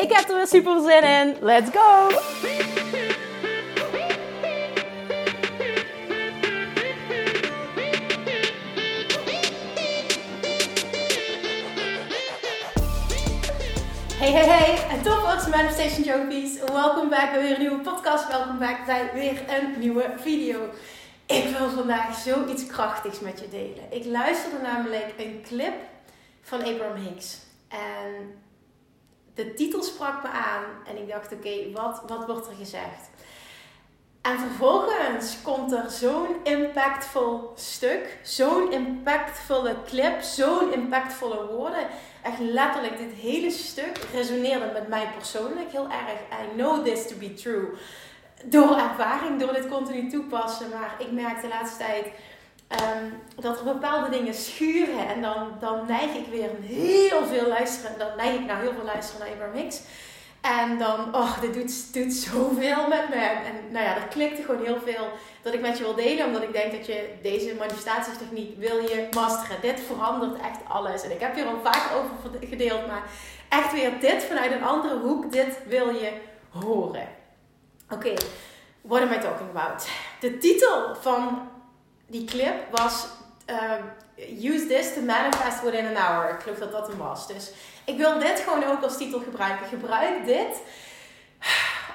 Ik heb er weer super zin in. Let's go! Hey, hey, hey, en toppers, Manifestation Junkies. Welkom bij weer een nieuwe podcast. Welkom bij weer een nieuwe video. Ik wil vandaag zoiets krachtigs met je delen. Ik luisterde namelijk een clip van Abraham Hicks. En de titel sprak me aan. En ik dacht, oké, wat, wat wordt er gezegd? En vervolgens komt er zo'n impactvol stuk, zo'n impactvolle clip, zo'n impactvolle woorden. Echt letterlijk, dit hele stuk resoneerde met mij persoonlijk heel erg. I know this to be true. Door ervaring, door dit continu toepassen. Maar ik merk de laatste tijd ehm, dat er bepaalde dingen schuren. En dan, dan neig ik weer heel veel luisteren. Dan neig ik naar heel veel luisteren naar Abraham. En dan, oh, dit doet, doet zoveel met me. En nou ja, er klikte gewoon heel veel dat ik met je wil delen. Omdat ik denk dat je deze manifestatietechniek wil je masteren. Dit verandert echt alles. En ik heb hier al vaak over gedeeld. Maar echt weer dit vanuit een andere hoek. Dit wil je horen. Oké, what am I talking about? De titel van die clip was... Uh, use this to manifest within an hour. Ik geloof dat dat hem was. Dus ik wil dit gewoon ook als titel gebruiken. Gebruik dit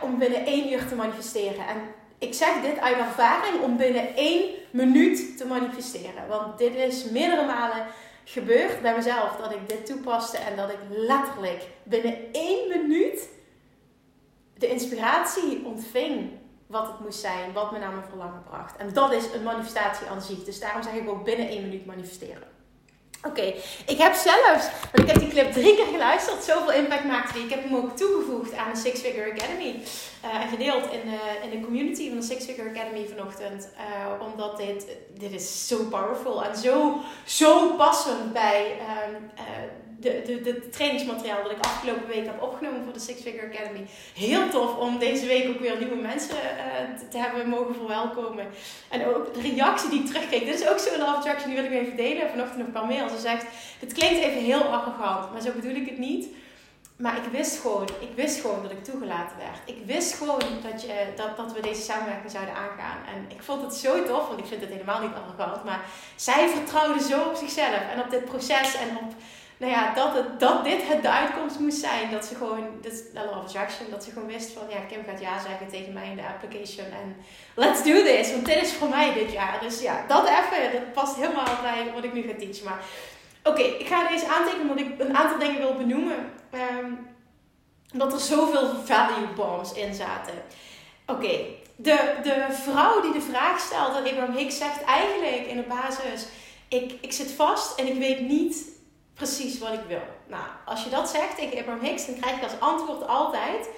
om binnen één uur te manifesteren. En ik zeg dit uit ervaring om binnen één minuut te manifesteren. Want dit is meerdere malen gebeurd bij mezelf dat ik dit toepaste en dat ik letterlijk binnen één minuut de inspiratie ontving wat het moest zijn, wat me naar mijn verlangen bracht. En dat is een manifestatie aan zich. Dus daarom zeg ik ook binnen één minuut manifesteren. Oké, ik heb zelfs, want ik heb die clip drie keer geluisterd, zoveel impact maakte die. Ik heb hem ook toegevoegd aan de Six Figure Academy. Uh, en gedeeld in de, in de community van de Six Figure Academy vanochtend. Uh, omdat dit, dit is zo powerful en zo, zo passend bij uh, de, de, trainingsmateriaal dat ik afgelopen week heb opgenomen voor de Six Figure Academy. Heel tof om deze week ook weer nieuwe mensen uh, te hebben mogen verwelkomen. En ook de reactie die ik terugkreeg. Dit is ook zo'n attraction, die wil ik even delen. Vanochtend nog een paar mails. Ze zegt, het klinkt even heel arrogant, maar zo bedoel ik het niet. Maar ik wist gewoon, ik wist gewoon dat ik toegelaten werd. Ik wist gewoon dat, je, dat, dat we deze samenwerking zouden aangaan. En ik vond het zo tof, want ik vind het helemaal niet arrogant. Maar zij vertrouwde zo op zichzelf en op dit proces en op nou ja, dat, het, dat dit het de uitkomst moest zijn. Dat ze gewoon, dit law of attraction, dat ze gewoon wist van ja, Kim gaat ja zeggen tegen mij in de application. En let's do this, want dit is voor mij dit jaar. Dus ja, dat even, dat past helemaal bij wat ik nu ga teachen. Maar oké, ik ga deze aantekenen omdat ik een aantal dingen wil benoemen. Um, omdat er zoveel value bombs in zaten. Oké, de, de vrouw die de vraag stelt, en Abraham Hicks zegt eigenlijk in de basis: ik, ik zit vast en ik weet niet precies wat ik wil. Nou, als je dat zegt tegen Abraham Hicks, dan krijg je als antwoord altijd: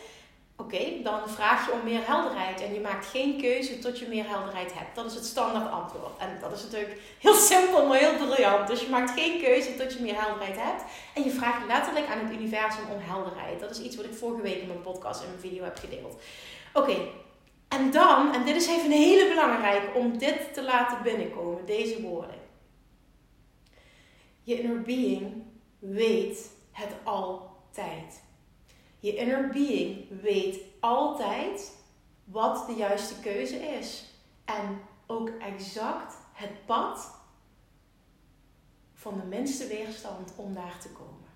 Oké, dan vraag je om meer helderheid. En je maakt geen keuze tot je meer helderheid hebt. Dat is het standaard antwoord. En dat is natuurlijk heel simpel, maar heel briljant. Dus je maakt geen keuze tot je meer helderheid hebt. En je vraagt letterlijk aan het universum om helderheid. Dat is iets wat ik vorige week in mijn podcast en mijn video heb gedeeld. Oké, en dan, en dit is even een hele belangrijke om dit te laten binnenkomen, deze woorden. Je inner being weet het altijd. Je inner being weet altijd wat de juiste keuze is. En ook exact het pad van de minste weerstand om daar te komen.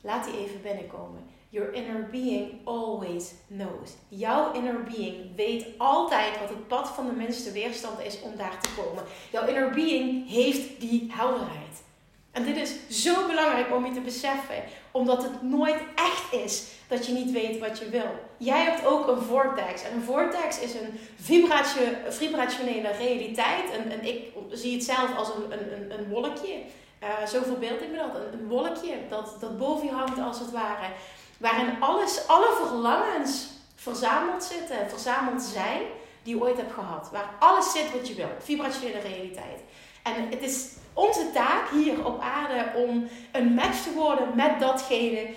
Laat die even binnenkomen. Your inner being always knows. Jouw inner being weet altijd wat het pad van de minste weerstand is om daar te komen. Jouw inner being heeft die helderheid. En dit is zo belangrijk om je te beseffen, omdat het nooit echt is dat je niet weet wat je wil. Jij hebt ook een vortex. En een vortex is een vibrationele realiteit. En, ik zie het zelf als een, een, een wolkje. Uh, zo verbeeld ik me dat. Een, een wolkje dat, dat boven je hangt als het ware. Waarin alles, alle verlangens verzameld zitten, verzameld zijn, die je ooit hebt gehad. Waar alles zit wat je wil. Vibrationele realiteit. En het is onze taak hier op aarde om een match te worden met datgene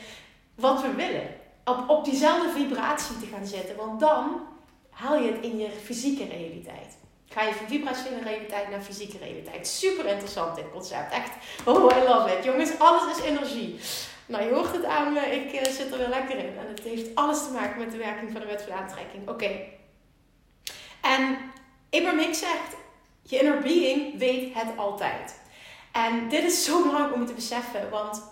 wat we willen. Op, op diezelfde vibratie te gaan zitten. Want dan haal je het in je fysieke realiteit. Ga je van vibrationele realiteit naar fysieke realiteit. Super interessant dit concept. Echt, oh I love it. Jongens, alles is energie. Nou, je hoort het aan me. Ik uh, zit er weer lekker in. En het heeft alles te maken met de werking van de wet van aantrekking. Oké. En Abraham Hicks zegt, je inner being weet het altijd. En dit is zo belangrijk om te beseffen. Want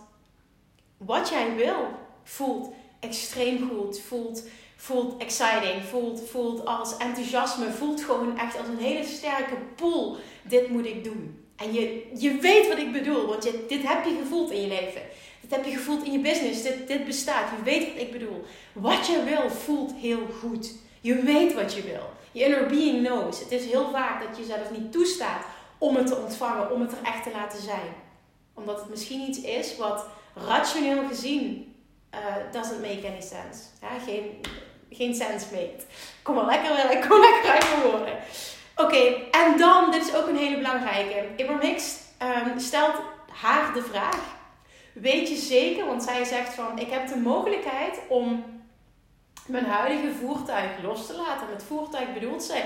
wat jij wil, voelt extreem goed. Voelt, voelt exciting. Voelt, voelt als enthousiasme. Voelt gewoon echt als een hele sterke pool. Dit moet ik doen. En je, je weet wat ik bedoel. Want je, dit heb je gevoeld in je leven. Dit heb je gevoeld in je business. Dit, dit bestaat. Je weet wat ik bedoel. Wat je wil voelt heel goed. Je weet wat je wil. Je inner being knows. Het is heel vaak dat je zelf niet toestaat om het te ontvangen, om het er echt te laten zijn. Omdat het misschien iets is wat rationeel gezien uh, doesn't make any sense. Ja, geen, geen sense maakt. Kom maar lekker, ik kom lekker uit mijn woorden. Oké, en dan, dit is ook een hele belangrijke. Abraham Hicks um, stelt haar de vraag. Weet je zeker, want zij zegt van, ik heb de mogelijkheid om mijn huidige voertuig los te laten. Met voertuig bedoelt ze,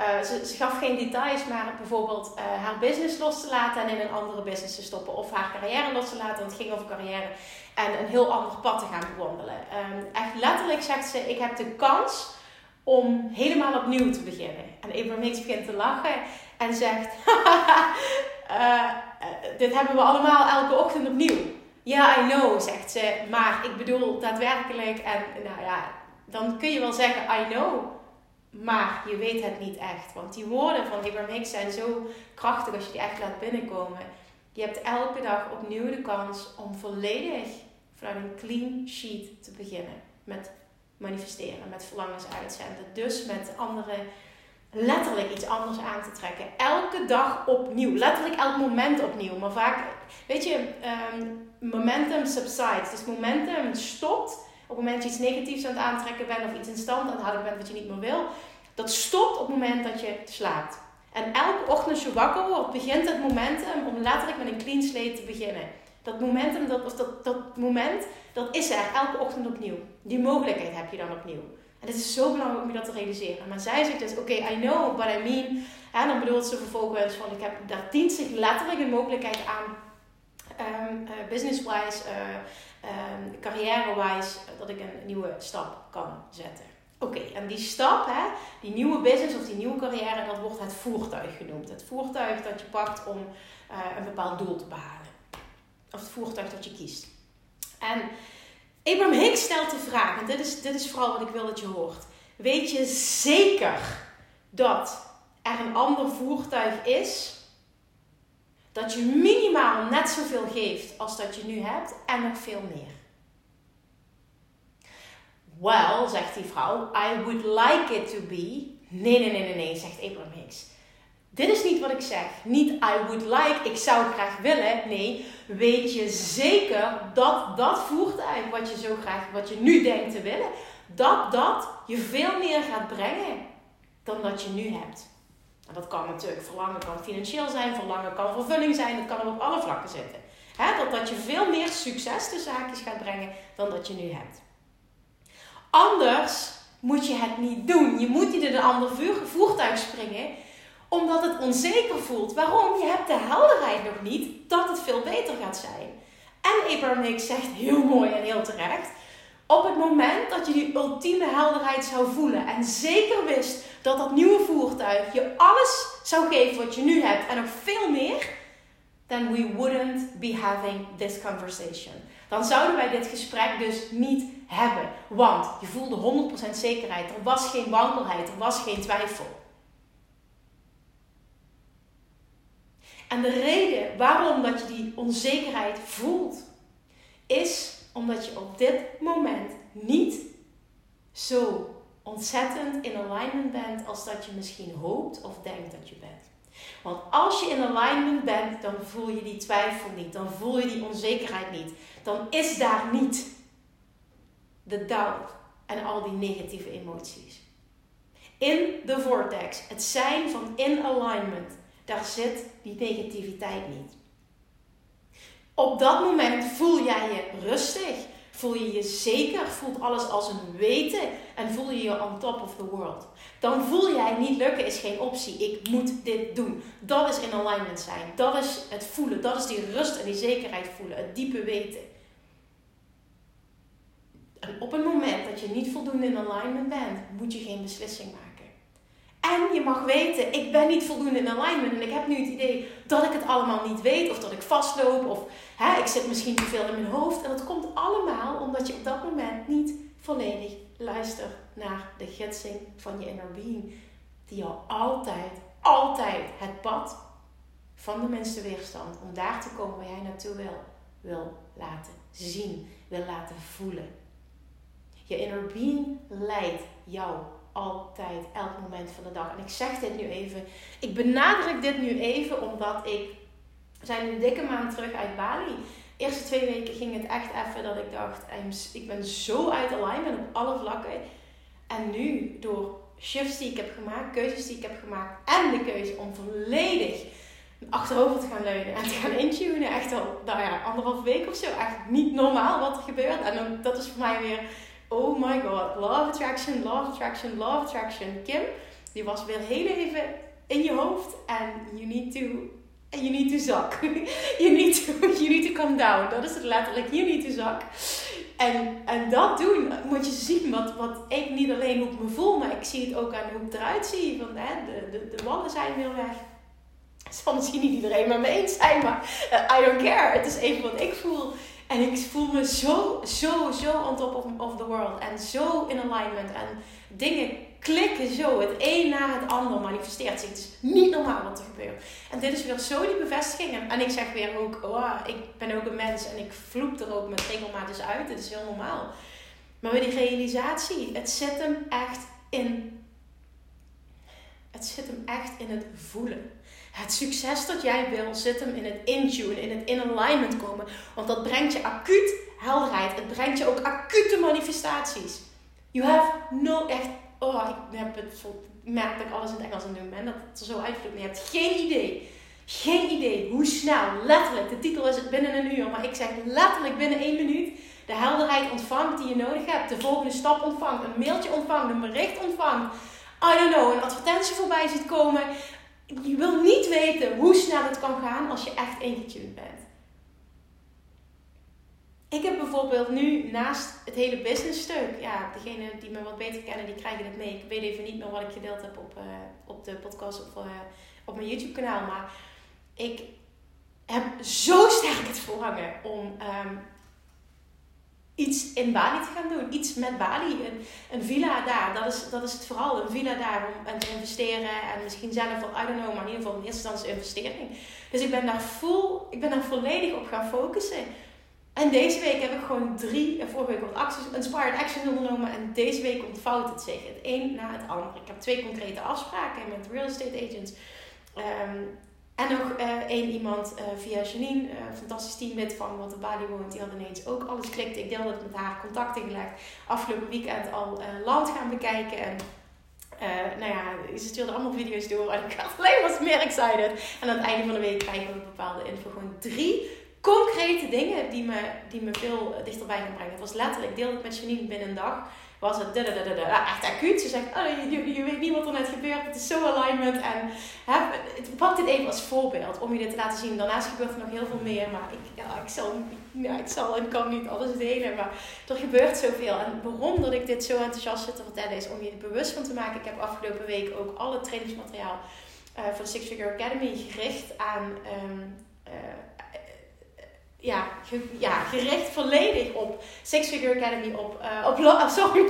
uh, ze, gaf geen details, maar bijvoorbeeld uh, haar business los te laten en in een andere business te stoppen. Of haar carrière los te laten, want het ging over carrière. En een heel ander pad te gaan bewandelen. Um, echt letterlijk zegt ze, ik heb de kans om helemaal opnieuw te beginnen. En Abraham Hicks begint te lachen en zegt, uh, dit hebben we allemaal elke ochtend opnieuw. Ja, I know, zegt ze. Maar ik bedoel daadwerkelijk, en nou ja, dan kun je wel zeggen, I know. Maar je weet het niet echt. Want die woorden van Abraham Hicks zijn zo krachtig als je die echt laat binnenkomen. Je hebt elke dag opnieuw de kans om volledig vanuit een clean sheet te beginnen. Met manifesteren, met verlangens uitzenden. Dus met andere, letterlijk iets anders aan te trekken. Elke dag opnieuw. Letterlijk elk moment opnieuw. Maar vaak, weet je, um, momentum subsides. Dus momentum stopt op het moment dat je iets negatiefs aan het aantrekken bent of iets in stand aan het houden bent wat je niet meer wil, dat stopt op het moment dat je slaapt. En elke ochtend als je wakker wordt, begint het momentum om letterlijk met een clean slate te beginnen. Dat momentum, dat, of dat, dat moment, dat is er elke ochtend opnieuw. Die mogelijkheid heb je dan opnieuw. En het is zo belangrijk om je dat te realiseren. Maar zij zegt dus, oké, I know what I mean. En dan bedoelt ze vervolgens van, ik heb, daar dient zich letterlijk een mogelijkheid aan. Um, business-wise, uh, um, carrière-wise, dat ik een nieuwe stap kan zetten. Oké, en die stap, hè, die nieuwe business of die nieuwe carrière, dat wordt het voertuig genoemd. Het voertuig dat je pakt om een bepaald doel te behalen. Of het voertuig dat je kiest. En Abraham Hicks stelt de vraag, en dit is, dit is vooral wat ik wil dat je hoort. Weet je zeker dat er een ander voertuig is dat je minimaal net zoveel geeft als dat je nu hebt en nog veel meer. Well, zegt die vrouw, I would like it to be. Nee, nee, nee, nee, nee, zegt Abraham Hicks. Dit is niet wat ik zeg. Niet I would like, ik zou graag willen. Nee, weet je zeker dat dat voertuig wat je zo graag, wat je nu denkt te willen, dat dat je veel meer gaat brengen dan dat je nu hebt. Dat kan natuurlijk, verlangen kan financieel zijn, verlangen kan vervulling zijn, dat kan op alle vlakken zitten. dat, dat je veel meer succes de zaakjes gaat brengen dan dat je nu hebt. Anders moet je het niet doen. Je moet niet in een ander voertuig springen, omdat het onzeker voelt. Waarom? Je hebt de helderheid nog niet dat het veel beter gaat zijn. En Abraham Hicks zegt heel mooi en heel terecht. Op het moment dat je die ultieme helderheid zou voelen en zeker wist dat dat nieuwe voertuig je alles zou geven wat je nu hebt en nog veel meer, then we wouldn't be having this conversation. Dan zouden wij dit gesprek dus niet hebben. Want je voelde 100% zekerheid. Er was geen wankelheid. Er was geen twijfel. En de reden waarom dat je die onzekerheid voelt, is omdat je op dit moment niet zo ontzettend in alignment bent als dat je misschien hoopt of denkt dat je bent. Want als je in alignment bent, dan voel je die twijfel niet, dan voel je die onzekerheid niet, dan is daar niet. de doubt en al die negatieve emoties. In de vortex, het zijn van in alignment, daar zit die negativiteit niet. Op dat moment voel jij je rustig, voel je je zeker, voelt alles als een weten en voel je je on top of the world. Dan voel jij niet lukken is geen optie. Ik moet dit doen. Dat is in alignment zijn. Dat is het voelen. Dat is die rust en die zekerheid voelen. Het diepe weten. En op het moment dat je niet voldoende in alignment bent, moet je geen beslissing maken. En je mag weten, ik ben niet voldoende in alignment en ik heb nu het idee dat ik het allemaal niet weet of dat ik vastloop of hè, ik zit misschien te veel in mijn hoofd. En dat komt allemaal omdat je op dat moment niet volledig luistert naar de gidsing van je inner being. Die jou altijd, altijd het pad van de minste weerstand om daar te komen waar jij naartoe wil, wil laten zien, wil laten voelen. Je inner being leidt jou altijd, elk moment van de dag. En ik zeg dit nu even. Ik benadruk dit nu even omdat ik. We zijn een dikke maand terug uit Bali. De eerste twee weken ging het echt even dat ik dacht: ik ben zo uit alignment op alle vlakken. En nu, door shifts die ik heb gemaakt, keuzes die ik heb gemaakt en de keuze om volledig achterover te gaan leunen en te gaan intunen, echt al nou ja, anderhalf week of zo, echt niet normaal wat er gebeurt. En dat is voor mij weer oh my god, of attraction, of attraction, of attraction. Kim, die was weer heel even in je hoofd en you need to you need to zak. you, need to, you need to come down. Dat is het letterlijk. You need to zak. En, en dat doen, moet je zien wat, wat ik niet alleen hoe ik me voel, maar ik zie het ook aan hoe ik eruit zie. Van, hè, de, de, de zijn weer weg. Het zal niet iedereen met me eens zijn, maar uh, I don't care. Het is even wat ik voel. En ik voel me zo, zo, zo on top of, the world. En zo in alignment. En dingen klikken zo. Het een na het ander manifesteert zich. Het is niet normaal wat er gebeurt. En dit is weer zo die bevestiging. En ik zeg weer ook, oh, ik ben ook een mens. En ik vloep er ook met regelmaat eens uit. Het is heel normaal. Maar met die realisatie, het zit hem echt in. Het zit hem echt in het voelen. Het succes dat jij wil zit hem in het intune, in het in alignment komen. Want dat brengt je acuut helderheid. Het brengt je ook acute manifestaties. You have no echt. Oh, ik heb het. Merk dat ik alles in het Engels aan doen ben. Dat het er zo uitvloeit. Maar je hebt geen idee. Geen idee hoe snel, letterlijk. De titel is het binnen een uur. Maar ik zeg letterlijk binnen één minuut. De helderheid ontvangt die je nodig hebt. De volgende stap ontvangt. Een mailtje ontvangt. Een bericht ontvangt. I don't know. Een advertentie voorbij ziet komen je wil niet weten hoe snel het kan gaan als je echt ingetuned bent. Ik heb bijvoorbeeld nu naast het hele business stuk, ja, degene die me wat beter kennen, die krijgen het mee. Ik weet even niet meer wat ik gedeeld heb op, uh, op de podcast of uh, op mijn YouTube kanaal, maar ik heb zo sterk het verlangen om um, iets in Bali te gaan doen. Iets met Bali. Een, een villa daar. Dat is, dat is het vooral. Een villa daar om te investeren. En misschien zelf wel, I don't know, maar in ieder geval in eerste instantie investering. Dus ik ben daar full, ik ben daar volledig op gaan focussen. En deze week heb ik gewoon drie, vorige week wat acties, inspired action ondernomen. En deze week ontvouwt het zich. Het een na het ander. Ik heb twee concrete afspraken met real estate agents. Um, en nog uh, één iemand uh, via Janine, uh, fantastisch teamlid van wat de Bali woont, die had ineens ook alles klikte. Ik deelde het met haar, contacten gelegd. Afgelopen weekend al land gaan bekijken. En nou ja, ze stuurde allemaal video's door en ik alleen maar meer excited. En aan het einde van de week krijgen we bepaalde info. Gewoon drie concrete dingen die me, die me veel dichterbij gaan brengen. Het was letterlijk, ik deelde het met Janine binnen een dag was het echt acuut. Ze zegt, oh, je, je, weet niet wat er net gebeurt. Het is zo alignment. En hè, pak dit even als voorbeeld om je dit te laten zien. Daarnaast gebeurt er nog heel veel meer. Maar ik, ja, ik, zal, ja, ik zal en kan niet alles delen. Maar er gebeurt zoveel. En waarom dat ik dit zo enthousiast zit te vertellen is om je er bewust van te maken. Ik heb afgelopen week ook alle trainingsmateriaal uh, voor de Six Figure Academy gericht aan... Um, uh, ja, ja, gericht volledig op Six Figure Academy, op, uh, op, sorry,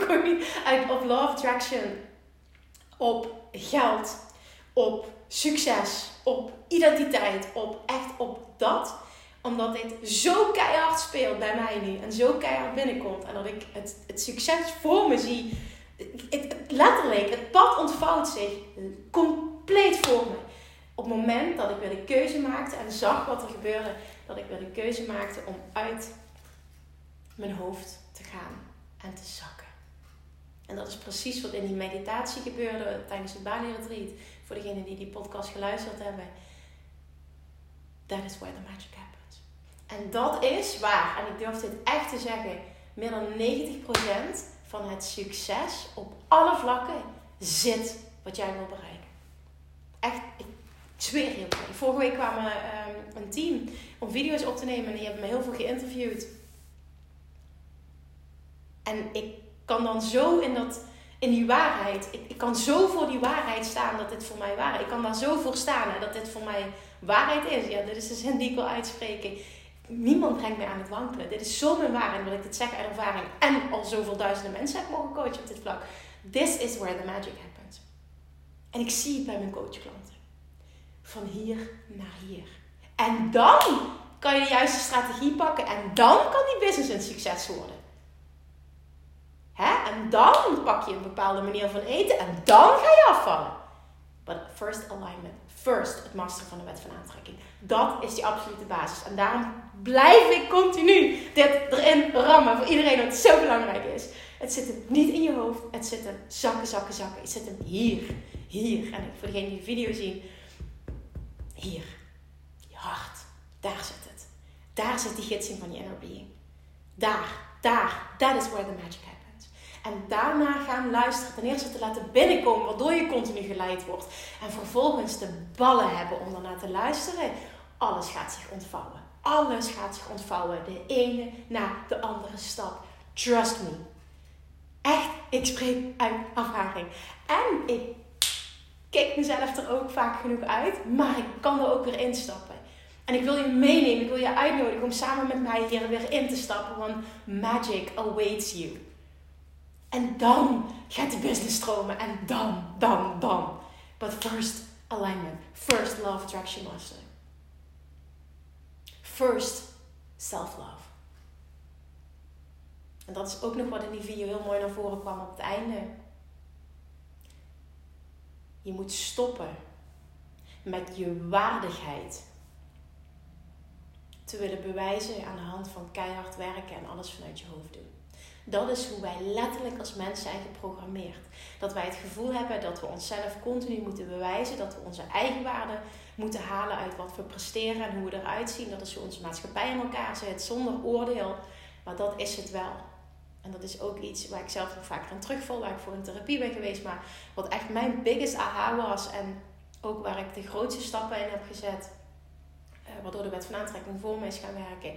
op Love Attraction, op geld, op succes, op identiteit, op echt op dat. Omdat dit zo keihard speelt bij mij nu en zo keihard binnenkomt. En dat ik het, het succes voor me zie. Het, letterlijk, het pad ontvouwt zich compleet voor me. Op het moment dat ik weer de keuze maakte en zag wat er gebeurde, dat ik weer de keuze maakte om uit mijn hoofd te gaan. en te zakken. En dat is precies wat in die meditatie gebeurde tijdens het Bali Retreat. Voor degenen die die podcast geluisterd hebben. That is where the magic happens. En dat is waar, en ik durf dit echt te zeggen, meer dan 90% van het succes op alle vlakken zit wat jij wil bereiken. Echt, ik zweer je. Vorige week kwam um, een team om video's op te nemen en die hebben me heel veel geïnterviewd. En ik kan dan zo in, dat, in die waarheid, ik, ik kan zo voor die waarheid staan dat dit voor mij waar is. Ik kan daar zo voor staan dat dit voor mij waarheid is. Ja, dit is de zin die ik wil uitspreken. Niemand brengt mij aan het wankelen. Dit is zo mijn waarheid, wil ik dit zeggen ervaring. En al zoveel duizenden mensen heb mogen coachen op dit vlak. This is where the magic happens. En ik zie het bij mijn coachklanten. Van hier naar hier. En dan kan je de juiste strategie pakken. En dan kan die business een succes worden. Hè? En dan pak je een bepaalde manier van eten. En dan ga je afvallen. But first alignment. First het masteren van de wet van aantrekking. Dat is die absolute basis. En daarom blijf ik continu dit erin rammen. Voor iedereen dat het zo belangrijk is. Het zit hem niet in je hoofd. Het zit hem zakken, zakken, zakken. Het zit hem hier. Hier. En voor degenen die de video zien. Hier. Hart. Daar zit het. Daar zit die gidsing van je inner being. Daar. Daar. That is where the magic happens. En daarna gaan luisteren. Ten eerste te laten binnenkomen. Waardoor je continu geleid wordt. En vervolgens de ballen hebben om daarna te luisteren. Alles gaat zich ontvouwen. Alles gaat zich ontvouwen. De ene na de andere stap. Trust me. Echt, ik spreek uit ervaring. En ik kijk mezelf er ook vaak genoeg uit, maar ik kan er ook weer instappen. En ik wil je meenemen, ik wil je uitnodigen om samen met mij hier weer in te stappen, want magic awaits you. En dan gaat de business stromen en dan, dan, dan. But first alignment, first love attraction master. First self-love. En dat is ook nog wat in die video heel mooi naar voren kwam op het einde. Je moet stoppen met je waardigheid te willen bewijzen aan de hand van keihard werken en alles vanuit je hoofd doen. Dat is hoe wij letterlijk als mensen zijn geprogrammeerd. Dat wij het gevoel hebben dat we onszelf continu moeten bewijzen, dat we onze eigen waarde moeten halen uit wat we presteren en hoe we eruit zien. Dat is hoe onze maatschappij in elkaar zit, zonder oordeel. Maar dat is het wel. En dat is ook iets waar ik zelf nog vaker aan terugval, waar ik voor een therapie ben geweest. Maar wat echt mijn biggest aha was en ook waar ik de grootste stappen in heb gezet. Uh, waardoor de wet van aantrekking voor me is gaan werken.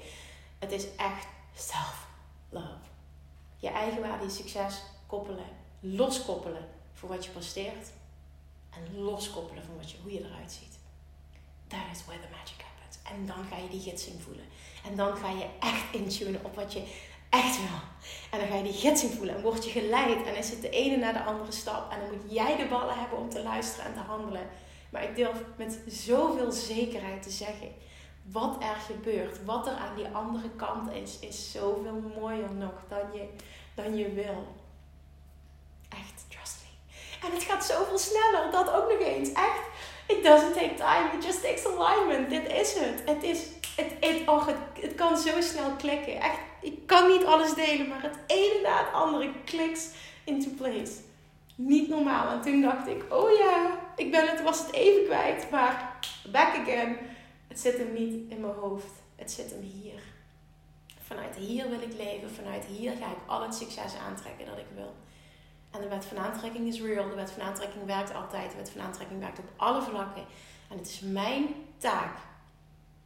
Het is echt self-love. Je eigen waarde, je succes koppelen. Loskoppelen voor wat je presteert. En loskoppelen van wat je, hoe je eruit ziet. That is where the magic happens. En dan ga je die gidsing voelen. En dan ga je echt intunen op wat je Echt wel. En dan ga je die gidsing voelen en word je geleid. En is het de ene na de andere stap. En dan moet jij de ballen hebben om te luisteren en te handelen. Maar ik durf met zoveel zekerheid te zeggen. Wat er gebeurt, wat er aan die andere kant is, is zoveel mooier nog dan je, dan je wil. Echt, trust me. En het gaat zoveel sneller, dat ook nog eens. Echt, it doesn't take time, it just takes alignment. Dit is het. Het is, het, het, het kan zo snel klikken. Echt, ik kan niet alles delen, maar het ene na het andere kliks into place. Niet normaal. En toen dacht ik, oh ja, ik ben het, was het even kwijt, maar back again. Het zit hem niet in mijn hoofd. Het zit hem hier. Vanuit hier wil ik leven. Vanuit hier ga ik al het succes aantrekken dat ik wil. En de wet van aantrekking is real. De wet van aantrekking werkt altijd. De wet van aantrekking werkt op alle vlakken. En het is mijn taak.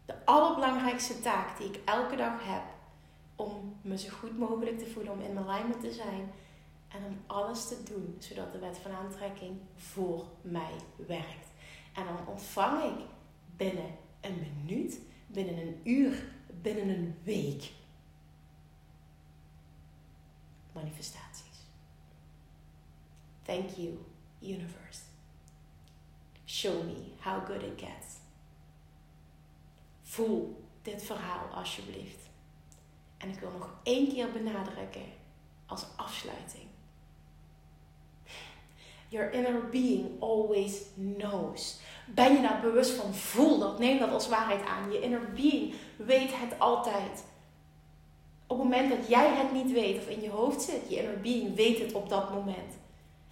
De allerbelangrijkste taak die ik elke dag heb om me zo goed mogelijk te voelen, om in alignment te zijn. En om alles te doen zodat de wet van aantrekking voor mij werkt. En dan ontvang ik binnen een minuut, binnen een uur, binnen een week manifestaties. Thank you, universe. Show me how good it gets. Voel dit verhaal alsjeblieft. En ik wil nog één keer benadrukken als afsluiting. Your inner being always knows. Ben je daar bewust van? Voel dat. Neem dat als waarheid aan. Je inner being weet het altijd. Op het moment dat jij het niet weet of in je hoofd zit, je inner being weet het op dat moment.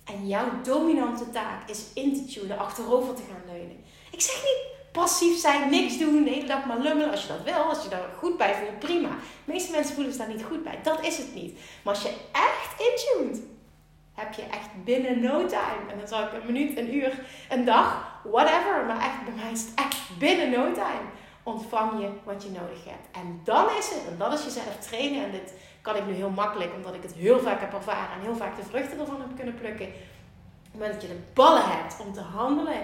En jouw dominante taak is in te tunen, achterover te gaan leunen. Ik zeg niet passief zijn, niks doen, de hele dag maar lummelen. Als je dat wil, als je daar goed bij voelt, prima. De meeste mensen voelen zich daar niet goed bij. Dat is het niet. Maar als je echt intuned, heb je echt binnen no time. En dan zal ik een minuut, een uur, een dag, whatever. Maar echt, bij mij is het echt binnen no time. Ontvang je wat je nodig hebt. En dan is het, en dat is jezelf trainen. En dit kan ik nu heel makkelijk, omdat ik het heel vaak heb ervaren en heel vaak de vruchten ervan heb kunnen plukken. Het moment dat je de ballen hebt om te handelen,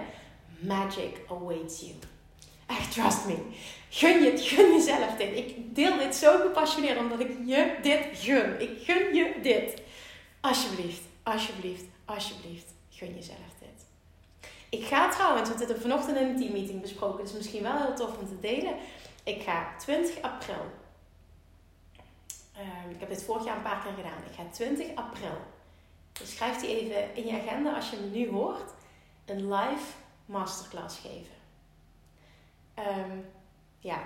magic awaits you. Echt, trust me. Gun, je, gun jezelf dit. Ik deel dit zo gepassioneerd omdat ik je dit gun. Ik gun je dit. Alsjeblieft, alsjeblieft, alsjeblieft, gun jezelf dit. Ik ga trouwens, want we hebben vanochtend in een teammeeting besproken, dus misschien wel heel tof om te delen. Ik ga 20 april, um, ik heb dit vorig jaar een paar keer gedaan, ik ga 20 april, dus schrijf die even in je agenda als je me nu hoort, een live masterclass geven. Um, ja,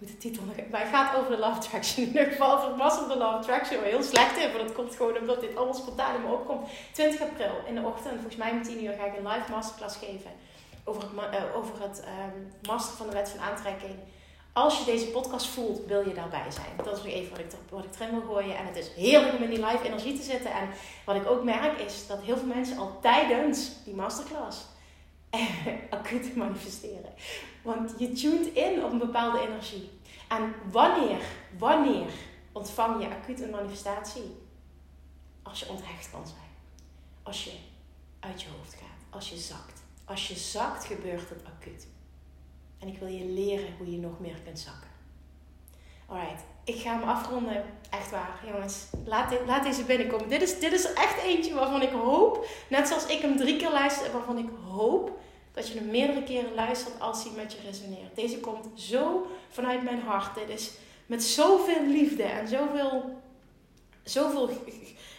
moet de titel nog... Maar het gaat over de Love Attraction. In ieder geval het Master of the Love Attraction. Waar heel slecht in, maar dat komt gewoon omdat dit allemaal spontaan in me opkomt. 20 april in de ochtend, volgens mij om 10 uur, ga ik een live masterclass geven. Over het, uh, over het um, master van de wet van aantrekking. Als je deze podcast voelt, wil je daarbij zijn. Dat is nog even wat ik, wat ik erin wil gooien. En het is heerlijk om in die live energie te zitten. En wat ik ook merk is dat heel veel mensen al tijdens die masterclass acuut manifesteren. Want je tunt in op een bepaalde energie. En wanneer, wanneer ontvang je acuut een manifestatie? Als je onthecht kan zijn. Als je uit je hoofd gaat. Als je zakt. Als je zakt, gebeurt het acuut. En ik wil je leren hoe je nog meer kunt zakken. Alright, ik ga hem afronden. Echt waar, jongens. Laat, laat deze binnenkomen. Dit is, dit is echt eentje waarvan ik hoop, net zoals ik hem drie keer luister, waarvan ik hoop dat je hem meerdere keren luistert als hij met je resoneert. Deze komt zo vanuit mijn hart. Dit is met zoveel liefde en zoveel, zoveel,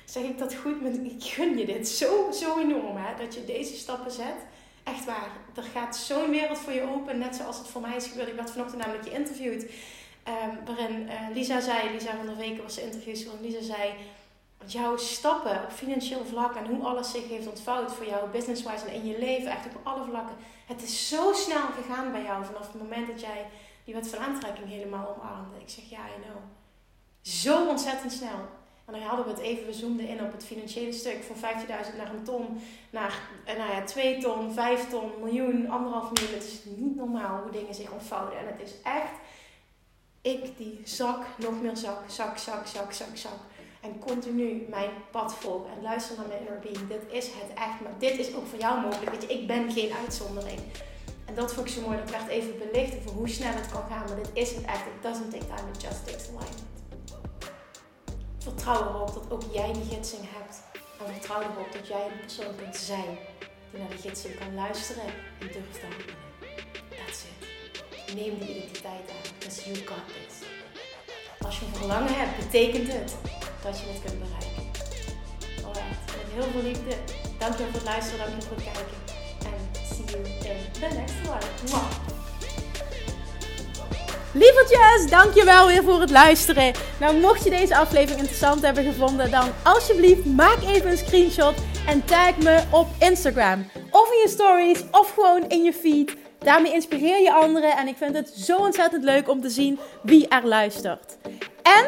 zeg ik dat goed, met, ik gun je dit zo, zo enorm hè, dat je deze stappen zet. Echt waar, er gaat zo'n wereld voor je open, net zoals het voor mij is gebeurd. Ik werd vanochtend namelijk geïnterviewd, um, waarin uh, Lisa zei, Lisa van der Weken was de interview, Lisa zei jouw stappen op financieel vlak en hoe alles zich heeft ontvouwd voor jou, business-wise en in je leven, echt op alle vlakken. Het is zo snel gegaan bij jou vanaf het moment dat jij die wet van aantrekking helemaal omarmde. Ik zeg ja, I know. Zo ontzettend snel. En dan hadden we het even, we zoomden in op het financiële stuk van 15.000 naar een ton, naar eh, nou ja, 2 ton, 5 ton, miljoen, anderhalf miljoen. Het is niet normaal hoe dingen zich ontvouwen. En het is echt, ik die zak, nog meer zak, zak, zak, zak, zak, zak en continu mijn pad volgen en luister naar mijn inner being. Dit is het echt, maar dit is ook voor jou mogelijk. Weet je, ik ben geen uitzondering. En dat vond ik zo mooi. Dat werd even belicht over hoe snel het kan gaan. Maar dit is het echt. It doesn't take time, it just takes alignment. Vertrouw erop dat ook jij die gidsing hebt. En vertrouw erop dat jij een persoon kunt zijn die naar die gidsing kan luisteren en durft te handelen. That's it. Neem die identiteit aan. Because you got this. Als je een verlangen hebt, betekent het dat je het kunt bereiken. Alright, met heel veel liefde. Dankjewel voor het luisteren, dankjewel voor het kijken. En see you in the next one. Mwah. Lievertjes, dankjewel weer voor het luisteren. Nou, mocht je deze aflevering interessant hebben gevonden, dan alsjeblieft maak even een screenshot en tag me op Instagram. Of in je stories, of gewoon in je feed. Daarmee inspireer je anderen en ik vind het zo ontzettend leuk om te zien wie er luistert. En